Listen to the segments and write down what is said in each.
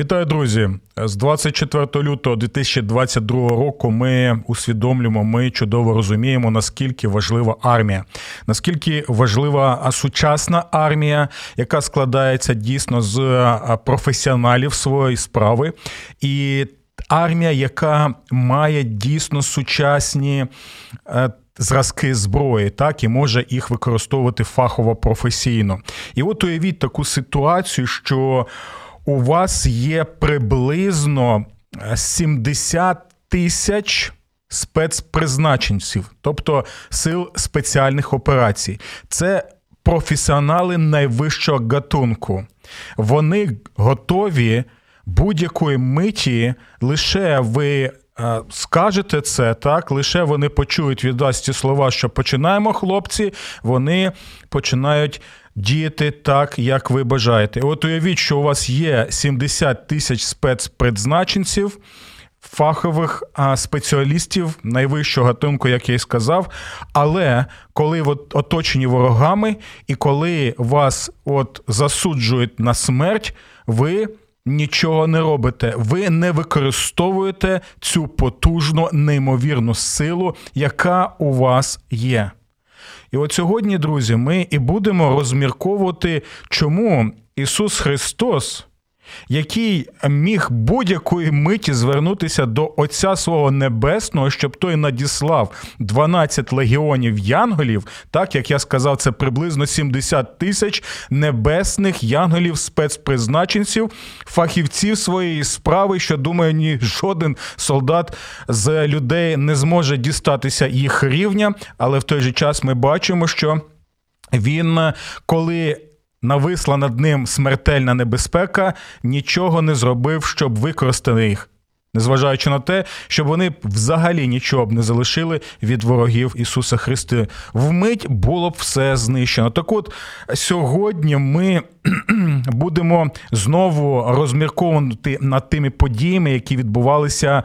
Вітаю, друзі! З 24 лютого 2022 року ми усвідомлюємо, ми чудово розуміємо, наскільки важлива армія, наскільки важлива сучасна армія, яка складається дійсно з професіоналів своєї справи, і армія, яка має дійсно сучасні. Зразки зброї, так і може їх використовувати фахово професійно. І от уявіть таку ситуацію, що у вас є приблизно 70 е, тисяч спецпризначенців, тобто сил спеціальних операцій. Це професіонали найвищого гатунку. Вони готові будь-якої миті лише ви. Е, скажете це так, лише вони почують від вас ці слова, що починаємо, хлопці. Вони починають діяти так, як ви бажаєте. От уявіть, що у вас є 70 тисяч спецпредзначенців. Фахових спеціалістів найвищого гатунку, як я й сказав. Але коли от оточені ворогами, і коли вас от засуджують на смерть, ви нічого не робите. Ви не використовуєте цю потужну неймовірну силу, яка у вас є. І от сьогодні, друзі, ми і будемо розмірковувати, чому Ісус Христос який міг будь-якої миті звернутися до Отця свого Небесного, щоб той надіслав 12 легіонів янголів, так як я сказав, це приблизно 70 тисяч небесних янголів, спецпризначенців, фахівців своєї справи, що думаю, ні жоден солдат з людей не зможе дістатися їх рівня, але в той же час ми бачимо, що він коли нависла над ним смертельна небезпека, нічого не зробив, щоб використати їх. Незважаючи на те, щоб вони взагалі нічого б не залишили від ворогів Ісуса Христа. Вмить було б все знищено. Так от сьогодні ми будемо знову розмірковувати над тими подіями, які відбувалися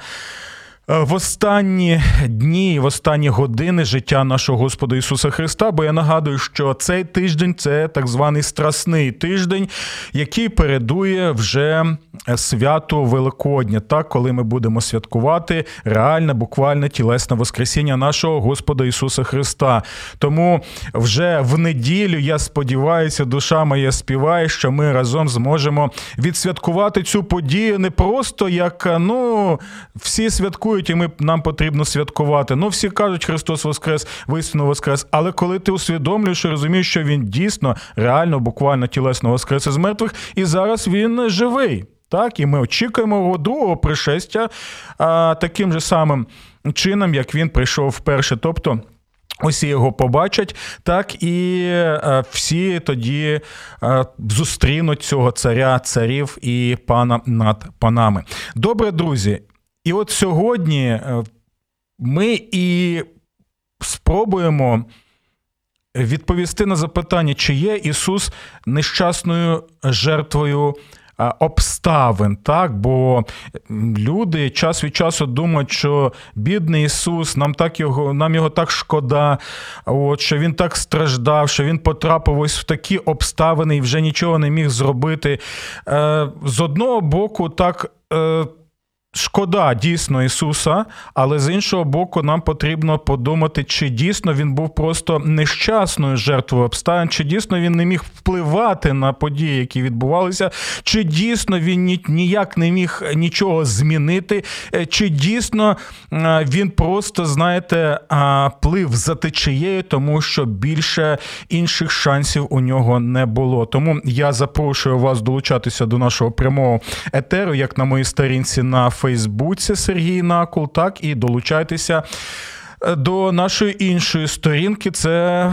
в останні дні, в останні години життя нашого Господа Ісуса Христа, бо я нагадую, що цей тиждень це так званий страсний тиждень, який передує вже свято Великодня, так, коли ми будемо святкувати реальне, буквальне тілесне Воскресіння нашого Господа Ісуса Христа. Тому вже в неділю я сподіваюся, душа моя співає, що ми разом зможемо відсвяткувати цю подію не просто як ну всі святкують святкують, і ми нам потрібно святкувати. Ну, всі кажуть, Христос Воскрес, вистину Воскрес. Але коли ти усвідомлюєш і розумієш, що він дійсно реально, буквально тілесно воскрес із мертвих, і зараз він живий. Так, і ми очікуємо його другого пришестя а, таким же самим чином, як він прийшов вперше. Тобто. Усі його побачать, так і е, всі тоді е, зустрінуть цього царя, царів і пана над панами. Добре, друзі. І от сьогодні е, ми і спробуємо відповісти на запитання, чи є Ісус нещасною жертвою. Е, обставин, так, бо люди час від часу думають, що бідний Ісус, нам так його нам його так шкода, от, що Він так страждав, що Він потрапив ось в такі обставини і вже нічого не міг зробити. Е, з одного боку, так. Шкода дійсно Ісуса, але з іншого боку, нам потрібно подумати, чи дійсно він був просто нещасною жертвою обставин, чи дійсно він не міг впливати на події, які відбувалися, чи дійсно він ніяк не міг нічого змінити, е, чи дійсно е, він просто, знаєте, плив за течією, тому що більше інших шансів у нього не було. Тому я запрошую вас долучатися до нашого прямого етеру, як на моїй сторінці на Фейсбуці Сергій Накул, так і долучайтеся. До нашої іншої сторінки. Це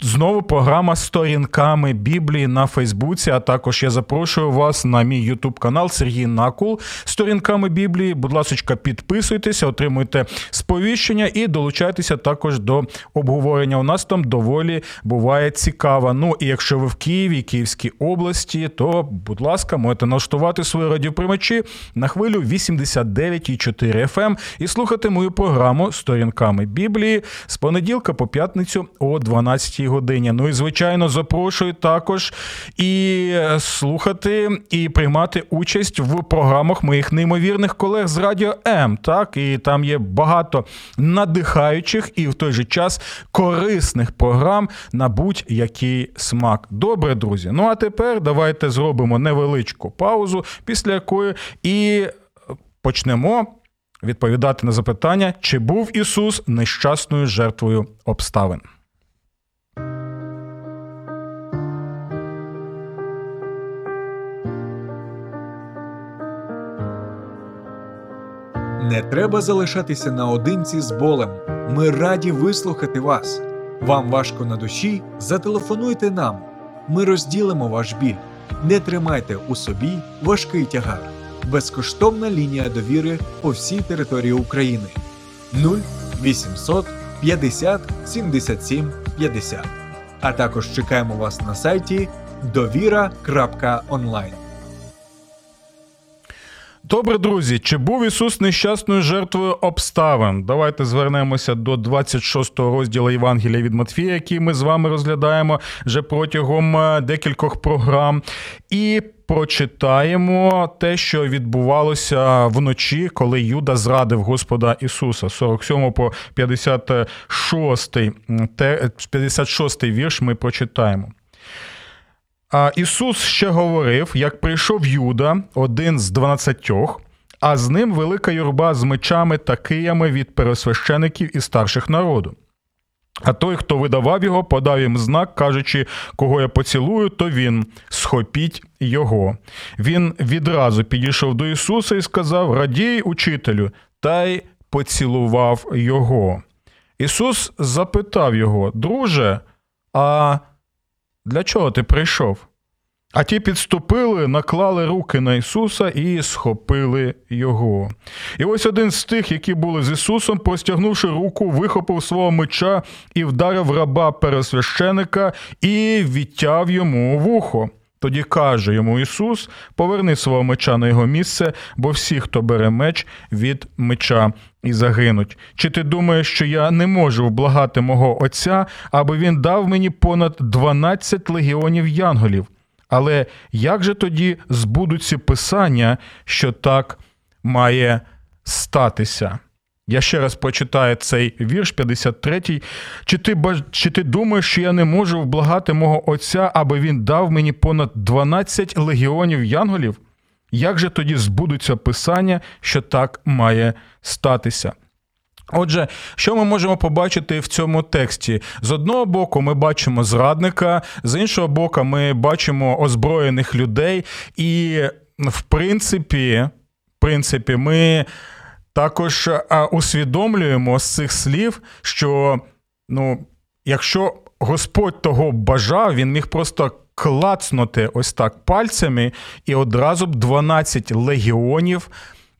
знову програма сторінками Біблії на Фейсбуці. А також я запрошую вас на мій Ютуб канал Сергій Накул сторінками Біблії. Будь ласка, підписуйтеся, отримуйте сповіщення і долучайтеся також до обговорення. У нас там доволі буває цікаво. Ну і якщо ви в Києві, Київській області, то будь ласка, можете налаштувати свої радіоприймачі на хвилю 89,4 FM і слухати мою програму сторінками Біблії з понеділка по п'ятницю о 12-й годині. Ну і звичайно, запрошую також і слухати і приймати участь в програмах моїх неймовірних колег з Радіо М. Так, і там є багато надихаючих і в той же час корисних програм на будь-який смак. Добре, друзі. Ну а тепер давайте зробимо невеличку паузу, після якої і почнемо відповідати на запитання, чи був Ісус нещасною жертвою обставин. Не треба залишатися наодинці з болем. Ми раді вислухати вас. Вам важко на душі? Зателефонуйте нам. Ми розділимо ваш біль. Не тримайте у собі важкий тягар. Безкоштовна лінія довіри по всій території України 0 800 50 77 50. А також чекаємо вас на сайті довіра.онлайн. Добре, друзі, чи був Ісус нещасною жертвою обставин? Давайте звернемося до 26-го розділу Євангелія від Матфія, який ми з вами розглядаємо вже протягом е, декількох програм. І прочитаємо те, що відбувалося вночі, коли Юда зрадив Господа Ісуса. 47 по 56, 56 вірш ми прочитаємо. Ісус ще говорив, як прийшов Юда, один з дванадцятьох, а з ним велика юрба з мечами та киями від пересвящеників і старших народу. А той, хто видавав його, подав їм знак, кажучи, кого я поцілую, то він схопіть його. Він відразу підійшов до Ісуса і сказав: Радій, учителю, та й поцілував його. Ісус запитав його, друже, а для чого ти прийшов? А ті підступили, наклали руки на Ісуса і схопили Його. І ось один з тих, які були з Ісусом, простягнувши руку, вихопив свого меча і вдарив раба пересвященика і відтяв йому вухо. Тоді каже йому Ісус: поверни свого меча на його місце, бо всі, хто бере меч, від меча і загинуть. Чи ти думаєш, що я не можу вблагати мого Отця, аби він дав мені понад 12 легіонів янголів? Але як же тоді збудуться писання, що так має статися? Я ще раз прочитаю цей вірш 53. Чи ти чи ти думаєш, що я не можу вблагати мого Отця, аби він дав мені понад 12 легіонів янголів? Як же тоді збудуться писання, що так має статися? Отже, що ми можемо побачити в цьому тексті? З одного боку, ми бачимо зрадника, з іншого боку, ми бачимо озброєних людей, і, в принципі, в принципі, ми також усвідомлюємо з цих слів, що ну, якщо Господь того бажав, він міг просто клацнути ось так пальцями, і одразу б 12 легіонів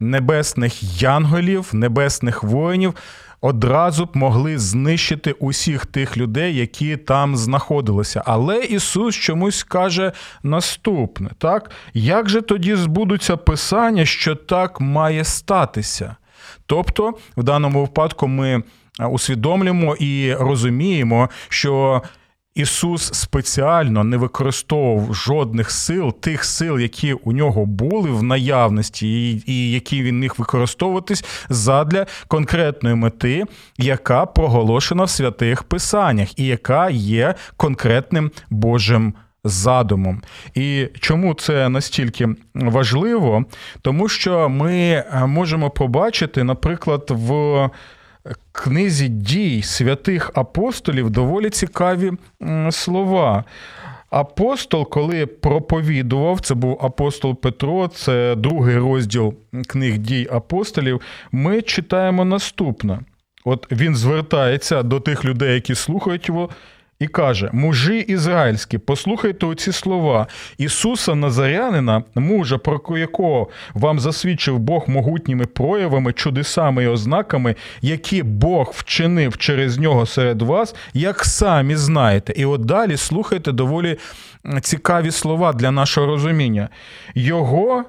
небесних янголів, небесних воїнів одразу б могли знищити усіх тих людей, які там знаходилися. Але Ісус чомусь каже наступне: так? Як же тоді збудуться писання, що так має статися? Тобто, в даному випадку ми усвідомлюємо і розуміємо, що Ісус спеціально не використовував жодних сил, тих сил, які у нього були в наявності, і, і які він міг використовуватись задля конкретної мети, яка проголошена в святих писаннях, і яка є конкретним Божим. Задумом. І чому це настільки важливо? Тому що ми можемо побачити, наприклад, в книзі дій святих апостолів доволі цікаві слова. Апостол, коли проповідував, це був апостол Петро, це другий розділ книг дій апостолів. Ми читаємо наступне. от він звертається до тих людей, які слухають його, і каже: Мужі ізраїльські, послухайте оці слова Ісуса Назарянина, мужа, про якого вам засвідчив Бог могутніми проявами, чудесами і ознаками, які Бог вчинив через нього серед вас, як самі знаєте. І от далі слухайте доволі цікаві слова для нашого розуміння. Його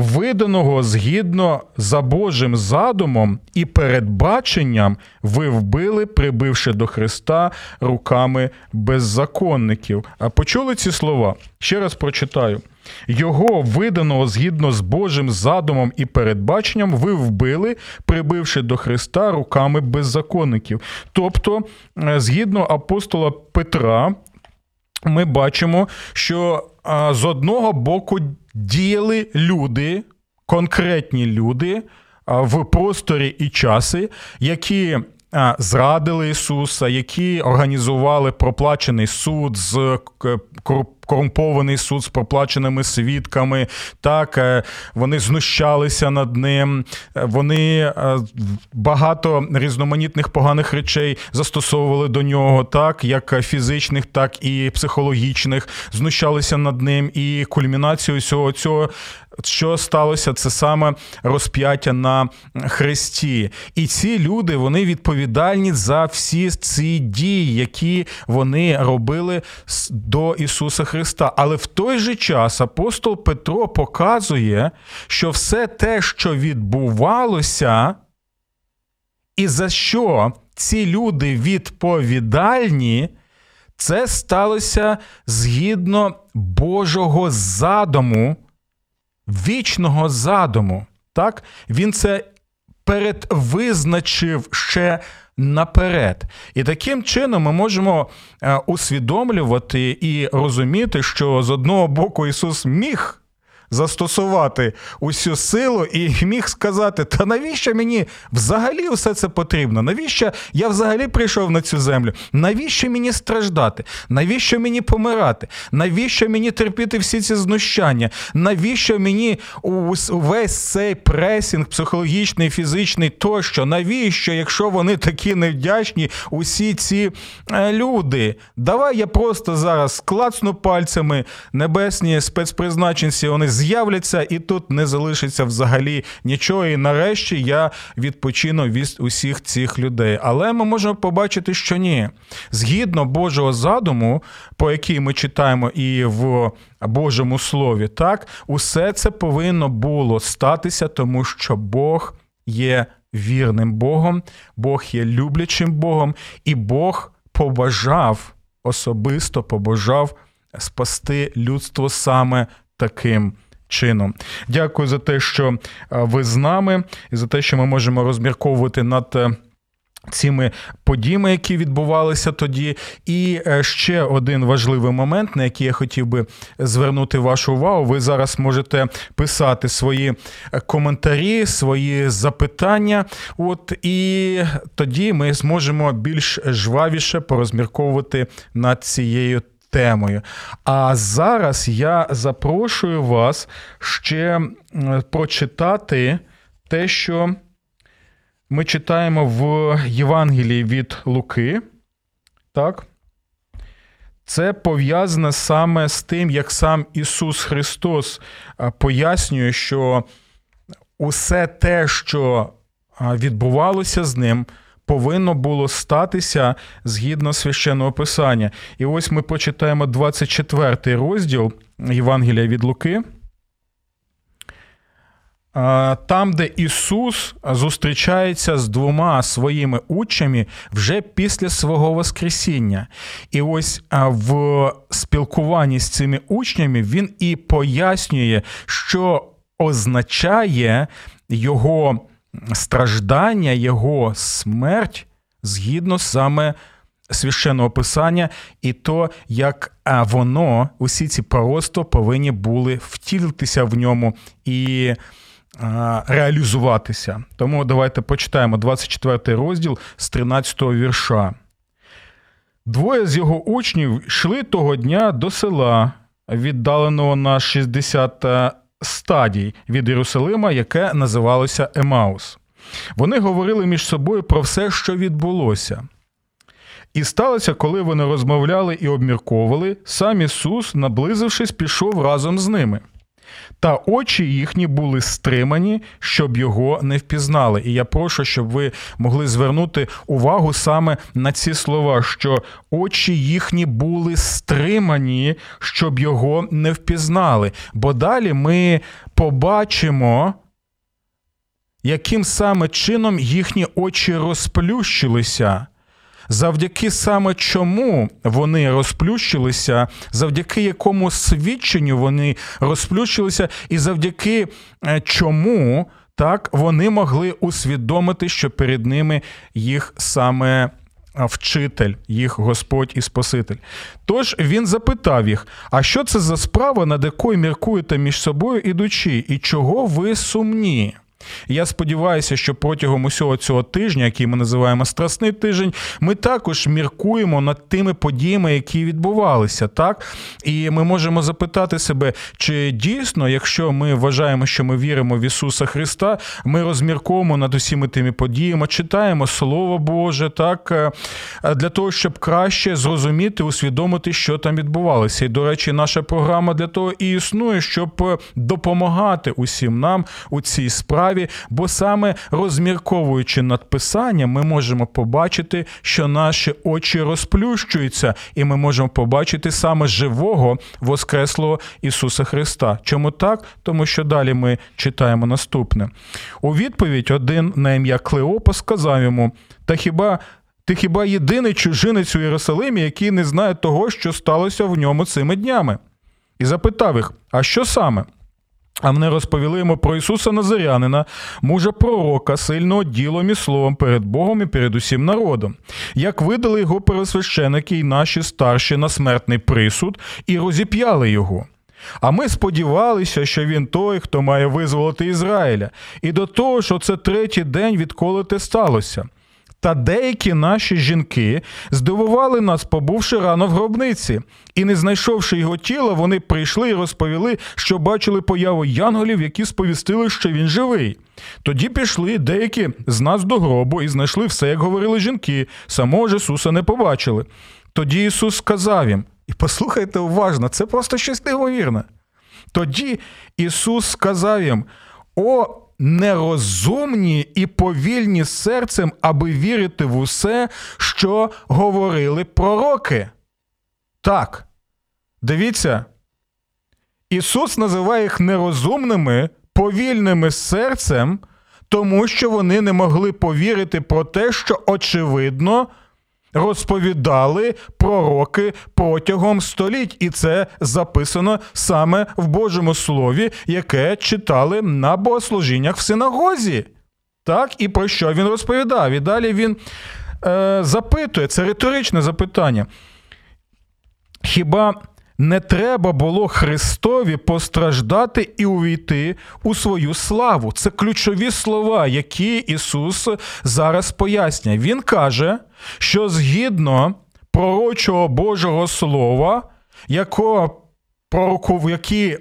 виданого згідно за Божим задумом і передбаченням, ви вбили, прибивши до Христа руками беззаконників. А почули ці слова? Ще раз прочитаю. Його виданого згідно з Божим задумом і передбаченням, ви вбили, прибивши до Христа руками беззаконників. Тобто, е, згідно апостола Петра, ми бачимо, що з одного боку діяли люди, конкретні люди в просторі і часи, які зрадили Ісуса, які організували проплачений суд з корумпований суд з проплаченими свідками. Так, е, вони знущалися над ним, е, вони е, багато різноманітних поганих речей застосовували до нього, так як фізичних, так і психологічних, знущалися над ним. І кульмінацією всього цього що сталося, це саме розп'яття на хресті. І ці люди вони відповідальні за всі ці дії, які вони робили до Ісуса Христа. Але в той же час апостол Петро показує, що все те, що відбувалося, і за що ці люди відповідальні. Це сталося згідно Божого задуму вічного задуму. Так? Він це передвизначив ще наперед. І таким чином ми можемо е, усвідомлювати і розуміти, що з одного боку Ісус міг застосувати усю силу і міг сказати: та навіщо мені взагалі все це потрібно? Навіщо я взагалі прийшов на цю землю? Навіщо мені страждати? Навіщо мені помирати? Навіщо мені терпіти всі ці знущання? Навіщо мені увесь цей пресінг психологічний, фізичний тощо? Навіщо, якщо вони такі невдячні, усі ці е, люди? Давай я просто зараз клацну пальцями небесні спецпризначенці, вони з'являться, і тут не залишиться взагалі нічого. І нарешті я відпочину від усіх цих людей. Але ми можемо побачити, що ні. Згідно Божого задуму, по який ми читаємо і в Божому Слові, так, усе це повинно було статися, тому що Бог є вірним Богом, Бог є люблячим Богом, і Бог побажав особисто побажав спасти людство саме таким чином. Дякую за те, що е, ви з нами, і за те, що ми можемо розмірковувати над. Е, цими подіями, які відбувалися тоді, і е, ще один важливий момент, на який я хотів би звернути вашу увагу. Ви зараз можете писати свої коментарі, свої запитання. От і тоді ми зможемо більш жвавіше порозмірковувати над цією темою. А зараз я запрошую вас ще прочитати те, що ми читаємо в Євангелії від Луки. Так? Це пов'язане саме з тим, як сам Ісус Христос пояснює, що усе те, що відбувалося з ним, повинно було статися згідно священного писання. І ось ми почитаємо 24 розділ Євангелія від Луки. Там, де Ісус зустрічається з двома своїми учнями вже після свого Воскресіння. І ось в спілкуванні з цими учнями він і пояснює, що означає його страждання, його смерть згідно саме священного писання, і то, як воно, усі ці пророцтва повинні були втілитися в ньому і реалізуватися. Тому давайте почитаємо 24 розділ з 13 вірша. Двоє з його учнів йшли того дня до села, віддаленого на 60 стадій від Єрусалима, яке називалося Емаус. Вони говорили між собою про все, що відбулося. І сталося, коли вони розмовляли і обмірковували, сам Ісус, наблизившись, пішов разом з ними. Та очі їхні були стримані, щоб його не впізнали. І я прошу, щоб ви могли звернути увагу саме на ці слова, що очі їхні були стримані, щоб його не впізнали. Бо далі ми побачимо, яким саме чином їхні очі розплющилися. Завдяки саме чому вони розплющилися, завдяки якому свідченню вони розплющилися, і завдяки е, чому так вони могли усвідомити, що перед ними їх саме вчитель, їх Господь і Спаситель. Тож він запитав їх: а що це за справа, над якою міркуєте між собою ідучи, і чого ви сумні? Я сподіваюся, що протягом усього цього тижня, який ми називаємо Страсний тиждень, ми також міркуємо над тими подіями, які відбувалися, так? І ми можемо запитати себе, чи дійсно, якщо ми вважаємо, що ми віримо в Ісуса Христа, ми розмірковуємо над усіми тими подіями, читаємо Слово Боже, так? Е, для того, щоб краще зрозуміти, усвідомити, що там відбувалося. І, до речі, наша програма для того і існує, щоб допомагати усім нам у цій справі справі, бо саме розмірковуючи над писанням, ми можемо побачити, що наші очі розплющуються, і ми можемо побачити саме живого Воскреслого Ісуса Христа. Чому так? Тому що далі ми читаємо наступне. У відповідь один на ім'я Клеопа сказав йому: Та хіба. Ти хіба єдиний чужинець у Єрусалимі, який не знає того, що сталося в ньому цими днями? І запитав їх: А що саме? А вони розповіли йому про Ісуса Назарянина, мужа пророка, сильного ділом і словом перед Богом і перед усім народом, як видали його пересвященики і наші старші на смертний присуд, і розіп'яли його. А ми сподівалися, що він той, хто має визволити Ізраїля, і до того, що це третій день, відколи те сталося. Та деякі наші жінки здивували нас, побувши рано в гробниці, і, не знайшовши його тіла, вони прийшли і розповіли, що бачили появу янголів, які сповістили, що він живий. Тоді пішли деякі з нас до гробу і знайшли все, як говорили жінки, самого ж Ісуса не побачили. Тоді Ісус сказав їм: і послухайте уважно, це просто щось неймовірне. Тоді Ісус сказав їм: О, нерозумні і повільні серцем, аби вірити в усе, що говорили пророки. Так, дивіться, Ісус називає їх нерозумними, повільними серцем, тому що вони не могли повірити про те, що очевидно розповідали пророки протягом століть, і це записано саме в Божому Слові, яке читали на богослужіннях в синагозі. Так, і про що він розповідав? І далі він е, запитує, це риторичне запитання. Хіба не треба було Христові постраждати і увійти у свою славу? Це ключові слова, які Ісус зараз пояснює. Він каже, що згідно пророчого Божого Слова, якого пророку, які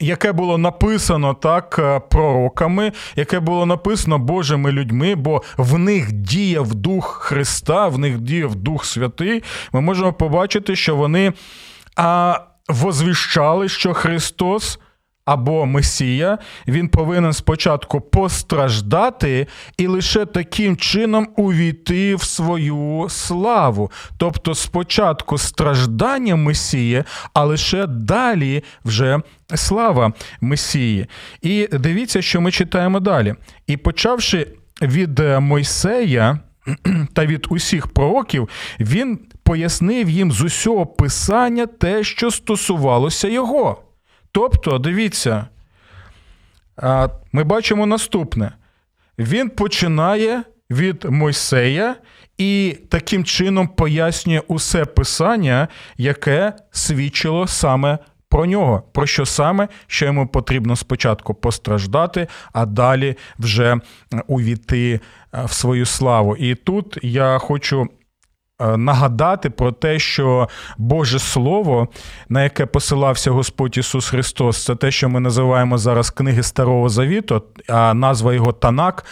Яке було написано так е, пророками, яке було написано Божими людьми, бо в них діяв Дух Христа, в них діяв Дух Святий, ми можемо побачити, що вони а, возвіщали, що Христос або Месія, він повинен спочатку постраждати і лише таким чином увійти в свою славу. Тобто спочатку страждання Месії, а лише далі вже слава Месії. І дивіться, що ми читаємо далі. І почавши від Мойсея. Та від усіх пророків він пояснив їм з усього писання те, що стосувалося його. Тобто, дивіться, ми бачимо наступне: він починає від Мойсея і таким чином пояснює усе писання, яке свідчило саме про нього, про що саме, що йому потрібно спочатку постраждати, а далі вже увійти в свою славу. І тут я хочу Е, нагадати про те, що Боже Слово, на яке посилався Господь Ісус Христос, це те, що ми називаємо зараз книги Старого Завіту, а назва його Танак,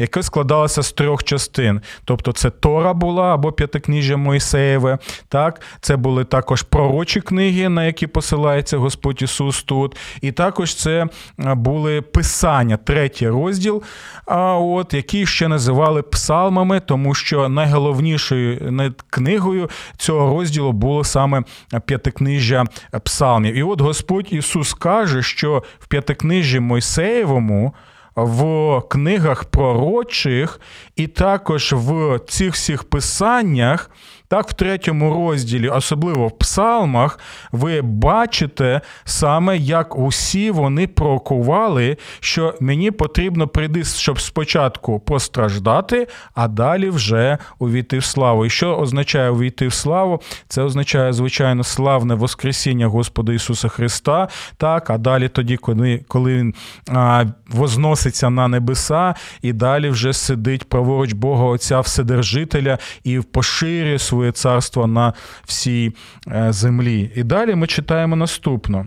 яке складалося з трьох частин. Тобто, це Тора була або п'ятикніжжя Мойсеєве. Так, це були також пророчі книги, на які посилається Господь Ісус тут. І також це були писання, третій розділ, а от які ще називали псалмами, тому що найголовнішою книгою цього розділу було саме п'ятикнижжя псалмів. І от Господь Ісус каже, що в п'ятикнижжі Мойсеєвому. В книгах пророчих, і також в цих всіх писаннях так, в третьому розділі, особливо в псалмах, ви бачите саме, як усі вони пророкували, що мені потрібно прийти, щоб спочатку постраждати, а далі вже увійти в славу. І що означає увійти в славу? Це означає, звичайно, славне Воскресіння Господа Ісуса Христа. Так, а далі тоді, коли коли Він а, возноситься на небеса, і далі вже сидить праворуч Бога Отця Вседержителя і поширює свою своє царство на всій е, землі. І далі ми читаємо наступно.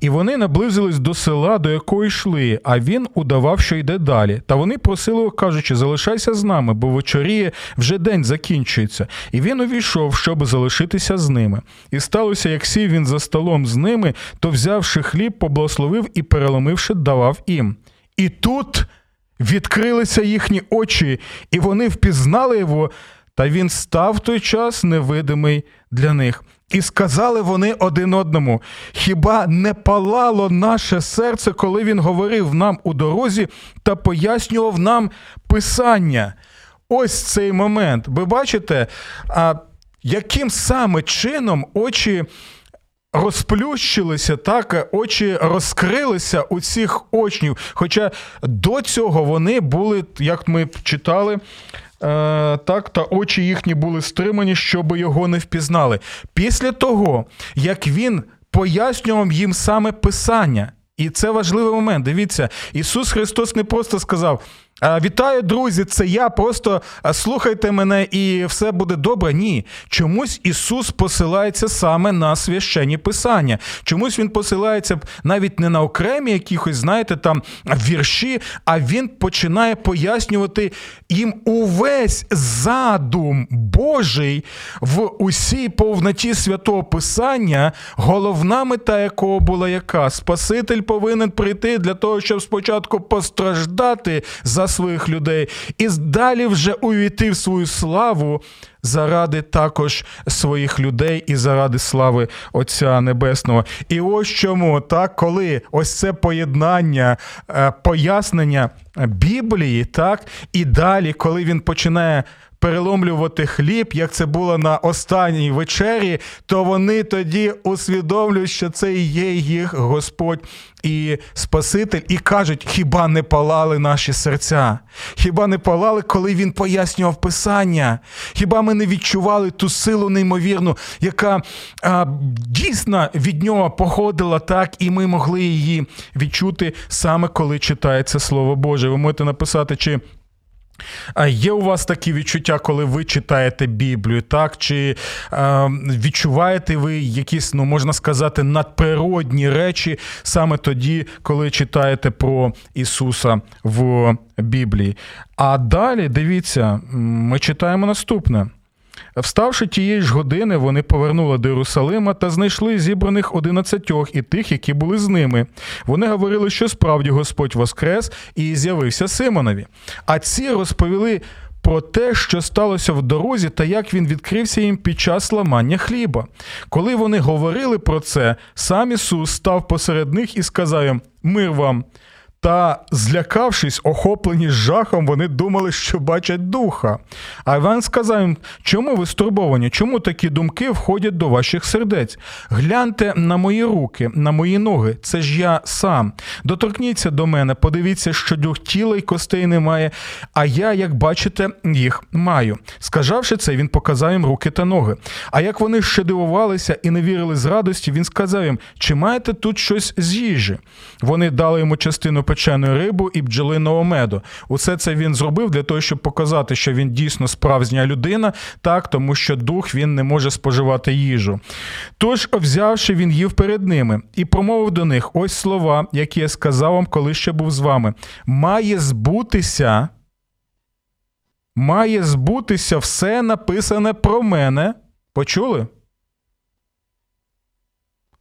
І вони наблизились до села, до якого йшли, а він удавав, що йде далі. Та вони просили його, кажучи, залишайся з нами, бо вечоріє вже день закінчується. І він увійшов, щоб залишитися з ними. І сталося, як сів він за столом з ними, то взявши хліб, поблагословив і, переломивши, давав їм. І тут відкрилися їхні очі, і вони впізнали його. Та він став той час невидимий для них. І сказали вони один одному: хіба не палало наше серце, коли він говорив нам у дорозі та пояснював нам Писання? Ось цей момент. Ви бачите, а яким саме чином очі розплющилися, так, очі розкрилися у цих очнів. Хоча до цього вони були, як ми читали, так, та очі їхні були стримані, щоб його не впізнали. Після того, як він пояснював їм саме Писання, і це важливий момент. Дивіться, Ісус Христос не просто сказав: Вітаю, друзі! Це я. Просто слухайте мене, і все буде добре. Ні. Чомусь Ісус посилається саме на священні писання. Чомусь Він посилається навіть не на окремі якихось, знаєте, там вірші, а Він починає пояснювати їм увесь задум Божий в усій повноті святого Писання, головна мета якого була яка? Спаситель повинен прийти для того, щоб спочатку постраждати за своїх людей, і далі вже увійти в свою славу заради також своїх людей і заради слави Отця Небесного. І ось чому так, коли ось це поєднання, е, пояснення Біблії, так, і далі, коли він починає переломлювати хліб, як це було на останній вечері, то вони тоді усвідомлюють, що це є їх Господь і Спаситель, і кажуть, хіба не палали наші серця? Хіба не палали, коли він пояснював Писання? Хіба ми не відчували ту силу неймовірну, яка а, дійсно від нього походила так, і ми могли її відчути саме коли читається Слово Боже? Ви можете написати, чи. А є у вас такі відчуття, коли ви читаєте Біблію, так? Чи е, відчуваєте ви якісь, ну можна сказати, надприродні речі саме тоді, коли читаєте про Ісуса в Біблії? А далі дивіться, ми читаємо наступне. Вставши тієї ж години, вони повернули до Єрусалима та знайшли зібраних одинадцятьох і тих, які були з ними. Вони говорили, що справді Господь воскрес і з'явився Симонові. А ці розповіли. Про те, що сталося в дорозі, та як він відкрився їм під час ламання хліба. Коли вони говорили про це, сам Ісус став посеред них і сказав їм: Мир вам. Та, злякавшись, охоплені жахом, вони думали, що бачать духа. А Іван сказав їм, чому ви стурбовані? Чому такі думки входять до ваших сердець? Гляньте на мої руки, на мої ноги, це ж я сам. Доторкніться до мене, подивіться, що дух тіла й костей немає, а я, як бачите, їх маю. Сказавши це, він показав їм руки та ноги. А як вони ще дивувалися і не вірили з радості, він сказав їм, чи маєте тут щось з їжі? Вони дали йому частину печену рибу і бджолиного меду. Усе це він зробив для того, щоб показати, що він дійсно справжня людина, так тому що дух він не може споживати їжу. Тож, взявши, він їв перед ними і промовив до них ось слова, які я сказав вам, коли ще був з вами. Має збутися. Має збутися все написане про мене. Почули?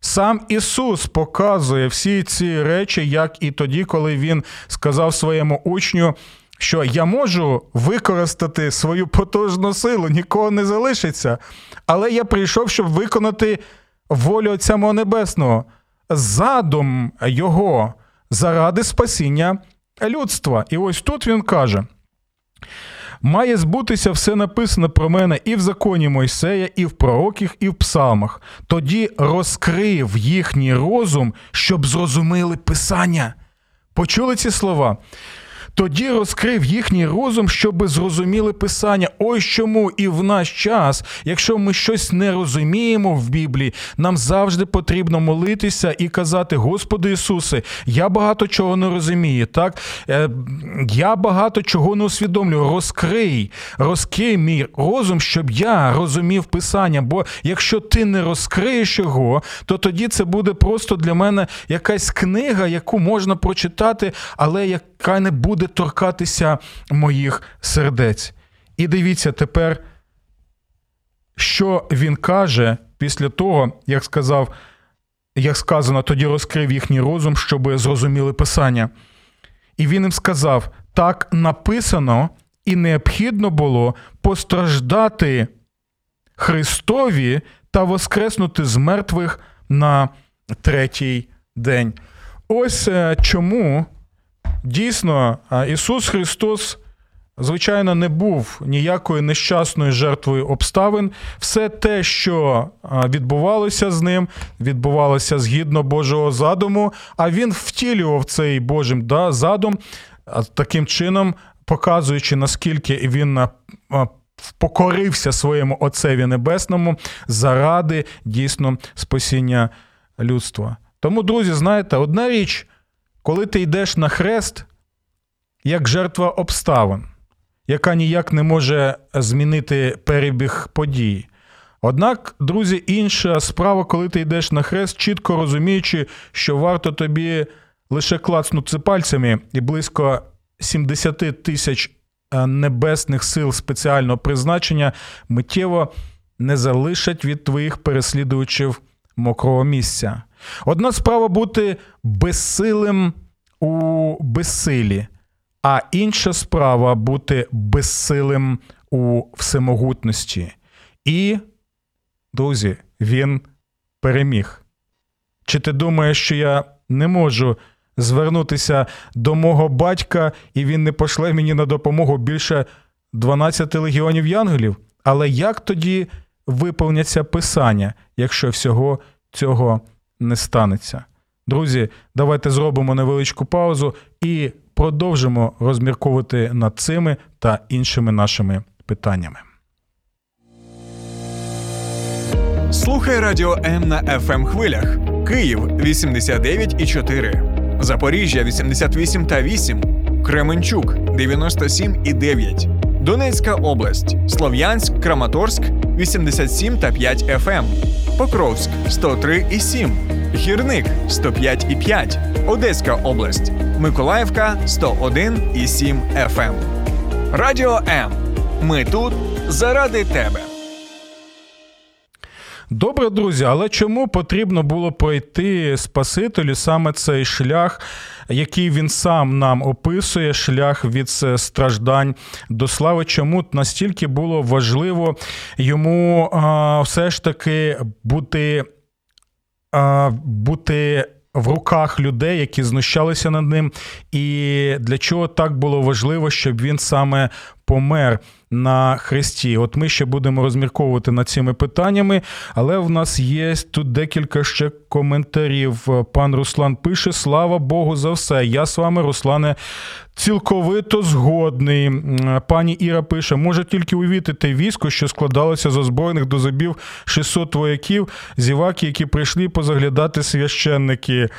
Сам Ісус показує всі ці речі, як і тоді, коли Він сказав своєму учню, що я можу використати свою потужну силу, нікого не залишиться. Але я прийшов, щоб виконати волю Отця мого Небесного, задум Його заради спасіння людства. І ось тут він каже. Має збутися все написане про мене і в законі Мойсея, і в пророках, і в псалмах. Тоді розкрив їхній розум, щоб зрозуміли Писання. Почули ці слова? Тоді розкрив їхній розум, щоб зрозуміли Писання. Ось чому і в наш час, якщо ми щось не розуміємо в Біблії, нам завжди потрібно молитися і казати: Господи Ісусе, я багато чого не розумію. Так е, я багато чого не усвідомлюю. Розкрий, розкрий мій розум, щоб я розумів Писання. Бо якщо ти не розкриєш його, то тоді це буде просто для мене якась книга, яку можна прочитати, але яка не буде буде торкатися моїх сердець. І дивіться тепер, що він каже після того, як сказав, як сказано, тоді розкрив їхній розум, щоб зрозуміли Писання. І він їм сказав: так написано, і необхідно було постраждати Христові та воскреснути з мертвих на третій день. Ось е, чому Дійсно, Ісус Христос, звичайно, не був ніякою нещасною жертвою обставин. Все те, що відбувалося з ним, відбувалося згідно Божого задуму, а він втілював цей Божий задум таким чином, показуючи, наскільки він покорився своєму Отцеві Небесному заради дійсно спасіння людства. Тому, друзі, знаєте, одна річ коли ти йдеш на хрест як жертва обставин, яка ніяк не може змінити перебіг подій. Однак, друзі, інша справа, коли ти йдеш на хрест, чітко розуміючи, що варто тобі лише клацнути пальцями і близько 70 тисяч е, небесних сил спеціального призначення миттєво не залишать від твоїх переслідувачів мокрого місця. Одна справа бути безсилим у безсилі, а інша справа бути безсилим у всемогутності. І, друзі, він переміг. Чи ти думаєш, що я не можу звернутися до мого батька, і він не пошле мені на допомогу більше 12 легіонів янголів? Але як тоді виповняться писання, якщо всього цього не станеться. Друзі, давайте зробимо невеличку паузу і продовжимо розмірковувати над цими та іншими нашими питаннями. Слухай радіо М на fm ем хвилях. Київ 89,4, Запоріжжя 88 та 8, Кременчук 97 і 9, Донецька область, Слов'янськ, Краматорськ 87 та 5 FM, Покровськ 103 і 7, Гірник 105 і 5, Одеська область, Миколаївка 101 і 7 FM. Радіо М. Ми тут заради тебе. Добре, друзі, але чому потрібно було пройти Спасителю саме цей шлях, який він сам нам описує, шлях від страждань до слави? Чому настільки було важливо йому все ж таки бути, бути в руках людей, які знущалися над ним, і для чого так було важливо, щоб він саме помер на хресті. От ми ще будемо розмірковувати над цими питаннями, але в нас є тут декілька ще коментарів. Пан Руслан пише: Слава Богу, за все. Я з вами, Руслане, цілковито згодний. Пані Іра пише: може тільки увітити військо, що складалося з озброєних до зубів 600 вояків, зіваки, які прийшли позаглядати священники.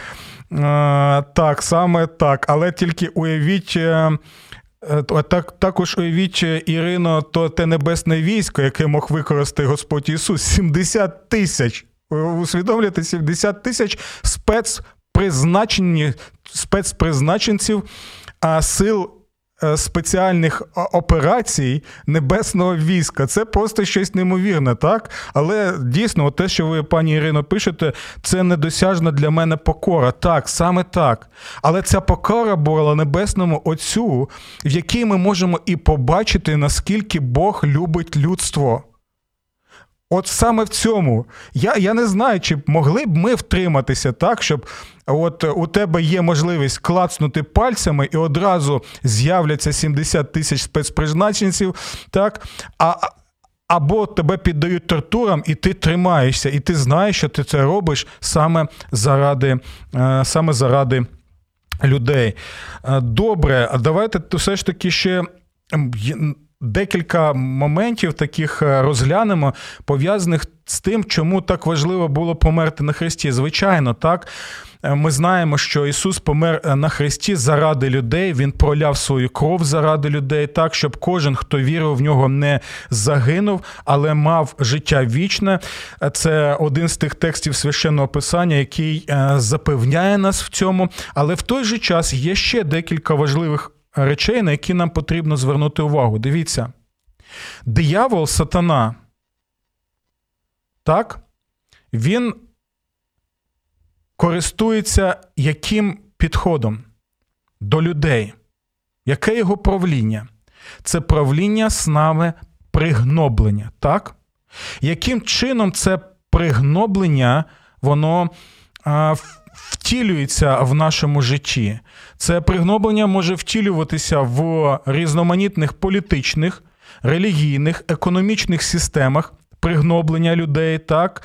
Так, саме так. Але тільки уявіть. Е, так, Також уявіть, Ірино, то те небесне військо, яке мог використати Господь Ісус, 70 тисяч. Усвідомлюєте, 70 тисяч спецпризначені, спецпризначенців сил Е, спеціальних операцій небесного війська. Це просто щось неймовірне, так? Але дійсно, те, що ви, пані Ірино, пишете, це недосяжна для мене покора. Так, саме так. Але ця покора була небесному Отцю, в якій ми можемо і побачити, наскільки Бог любить людство. От саме в цьому. Я я не знаю, чи могли б ми втриматися так, щоб от у тебе є можливість клацнути пальцями і одразу з'являться 70 тисяч спецпризначенців, так? А, або тебе піддають тортурам, і ти тримаєшся, і ти знаєш, що ти це робиш саме заради, е, саме заради людей. Е, добре, давайте все ж таки ще декілька моментів таких е, розглянемо, пов'язаних з тим, чому так важливо було померти на Христі. Звичайно, так. Е, ми знаємо, що Ісус помер е, на Христі заради людей, Він проляв свою кров заради людей, так, щоб кожен, хто вірив в нього, не загинув, але мав життя вічне. Це один з тих текстів священного писання, який запевняє нас в цьому. Але в той же час є ще декілька важливих речей, на які нам потрібно звернути увагу. Дивіться. Диявол, сатана, так, він користується яким підходом до людей? Яке його правління? Це правління снами пригноблення, так? Яким чином це пригноблення, воно а, втілюється в нашому житті. Це пригноблення може втілюватися в різноманітних політичних, релігійних, економічних системах. Пригноблення людей, так,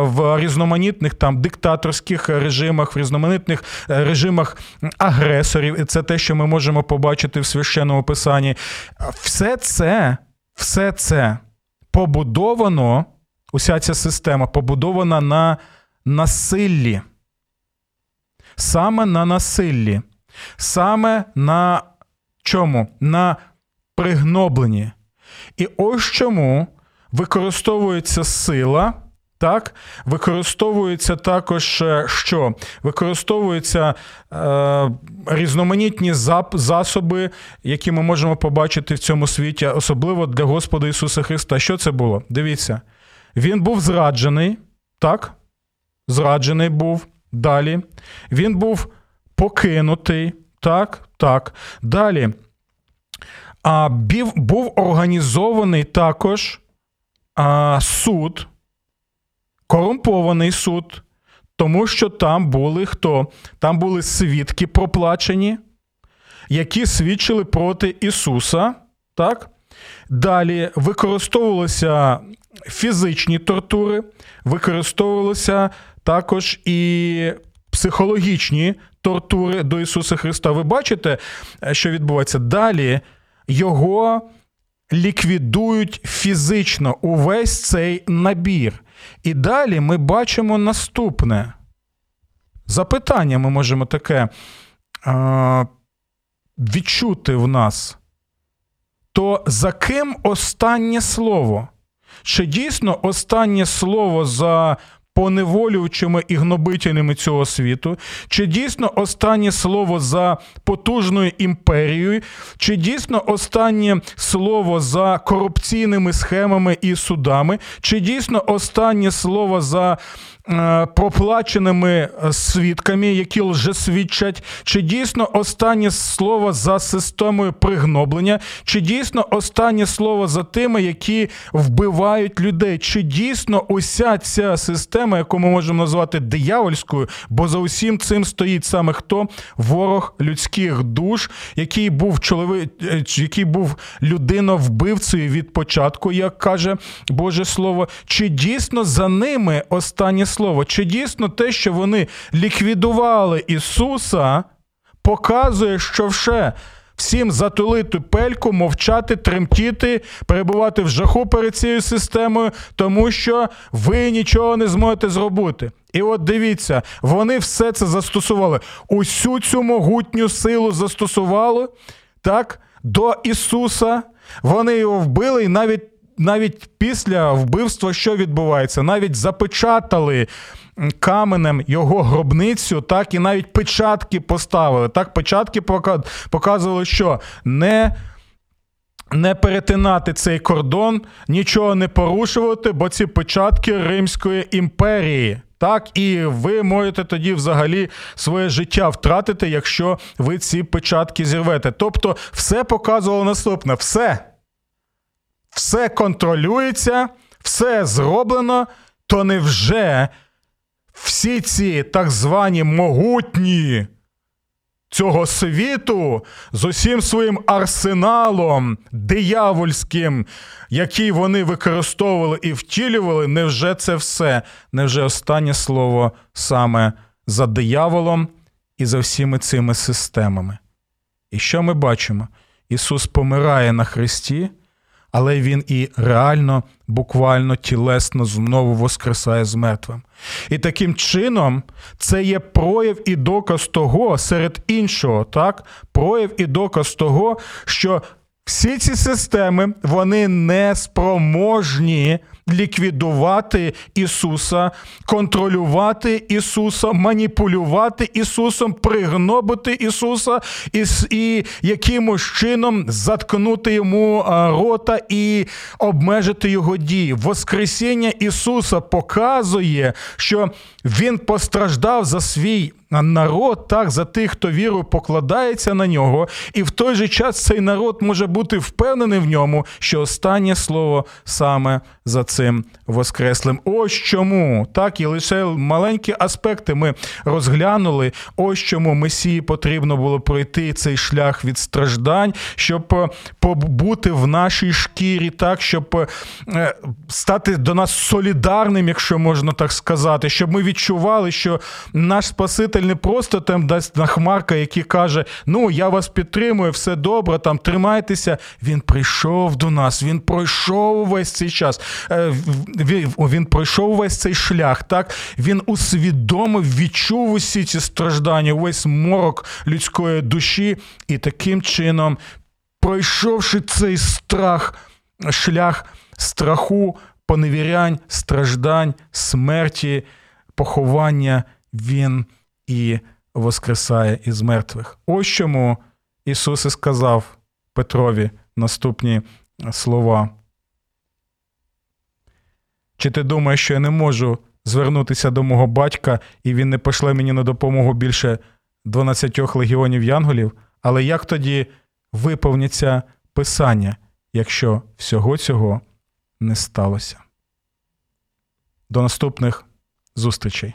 в різноманітних там диктаторських режимах, в різноманітних е, режимах агресорів, і це те, що ми можемо побачити в священному писанні. Все це, все це побудовано, уся ця система побудована на насиллі саме на насиллі, саме на чому? На пригнобленні. І ось чому використовується сила. Так, використовується також е, що? Використовуються е, різноманітні засоби, які ми можемо побачити в цьому світі, особливо для Господа Ісуса Христа. Що це було? Дивіться, він був зраджений, так? Зраджений був. Далі. Він був покинутий. Так, так. Далі. А, бів, Був організований також а, суд, корумпований суд, тому що там були хто? Там були свідки проплачені, які свідчили проти Ісуса. Так? Далі використовувалися фізичні тортури, використовувалися також і психологічні тортури до Ісуса Христа. Ви бачите, е, що відбувається далі? Його ліквідують фізично увесь цей набір. І далі ми бачимо наступне. Запитання ми можемо таке а, відчути в нас. То за ким останнє слово? Чи дійсно останнє слово за поневолюючими і гнобителями цього світу, чи дійсно останнє слово за потужною імперією, чи дійсно останнє слово за корупційними схемами і судами, чи дійсно останнє слово за проплаченими е, свідками, які лжесвідчать, чи дійсно останнє слово за системою пригноблення, чи дійсно останнє слово за тими, які вбивають людей, чи дійсно уся ця система, яку ми можемо назвати диявольською, бо за усім цим стоїть саме хто ворог людських душ, який був чоловік, е, який був людиновбивцею від початку, як каже Боже Слово, чи дійсно за ними останнє слово? Слово, чи дійсно те, що вони ліквідували Ісуса, показує, що вже всім затулити пельку, мовчати, тремтіти, перебувати в жаху перед цією системою, тому що ви нічого не зможете зробити. І от дивіться, вони все це застосували. Усю цю могутню силу застосували так, до Ісуса. Вони його вбили, і навіть навіть після вбивства, що відбувається, навіть запечатали каменем його гробницю, так і навіть печатки поставили. Так, печатки показували, що не. Не перетинати цей кордон, нічого не порушувати, бо ці печатки Римської імперії. Так, і ви можете тоді взагалі своє життя втратити, якщо ви ці печатки зірвете. Тобто, все показувало наступне: все, все контролюється, все зроблено, то невже всі ці так звані могутні цього світу з усім своїм арсеналом диявольським, який вони використовували і втілювали, невже це все? Невже останнє слово саме за дияволом і за всіми цими системами? І що ми бачимо? Ісус помирає на Христі але він і реально, буквально тілесно знову воскресає з мертвим. І таким чином це є прояв і доказ того, серед іншого, так, прояв і доказ того, що всі ці системи вони не спроможні ліквідувати Ісуса, контролювати Ісуса, маніпулювати Ісусом, пригнобити Ісуса і і якимось чином заткнути йому рота і обмежити його дії. Воскресіння Ісуса показує, що Він постраждав за свій народ, так, за тих, хто вірою покладається на нього, і в той же час цей народ може бути впевнений в ньому, що останнє слово саме за цим Воскреслим. Ось чому так і лише маленькі аспекти ми розглянули. Ось чому Месії потрібно було пройти цей шлях від страждань, щоб е, побути в нашій шкірі, так щоб е, стати до нас солідарним, якщо можна так сказати, щоб ми відчували, що наш Спаситель не просто там дасть на хмарка, який каже: Ну я вас підтримую, все добре, там тримайтеся. Він прийшов до нас, він пройшов весь цей час. Е, він пройшов весь цей шлях. Так він усвідомив, відчув усі ці страждання, весь морок людської душі, і таким чином, пройшовши цей страх, шлях страху, поневірянь, страждань, смерті, поховання, він і воскресає із мертвих. Ось чому Ісус і сказав Петрові наступні слова. Чи ти думаєш, що я не можу звернутися до мого батька, і він не пошле мені на допомогу більше 12 легіонів янголів? Але як тоді виповниться Писання, якщо всього цього не сталося? До наступних зустрічей.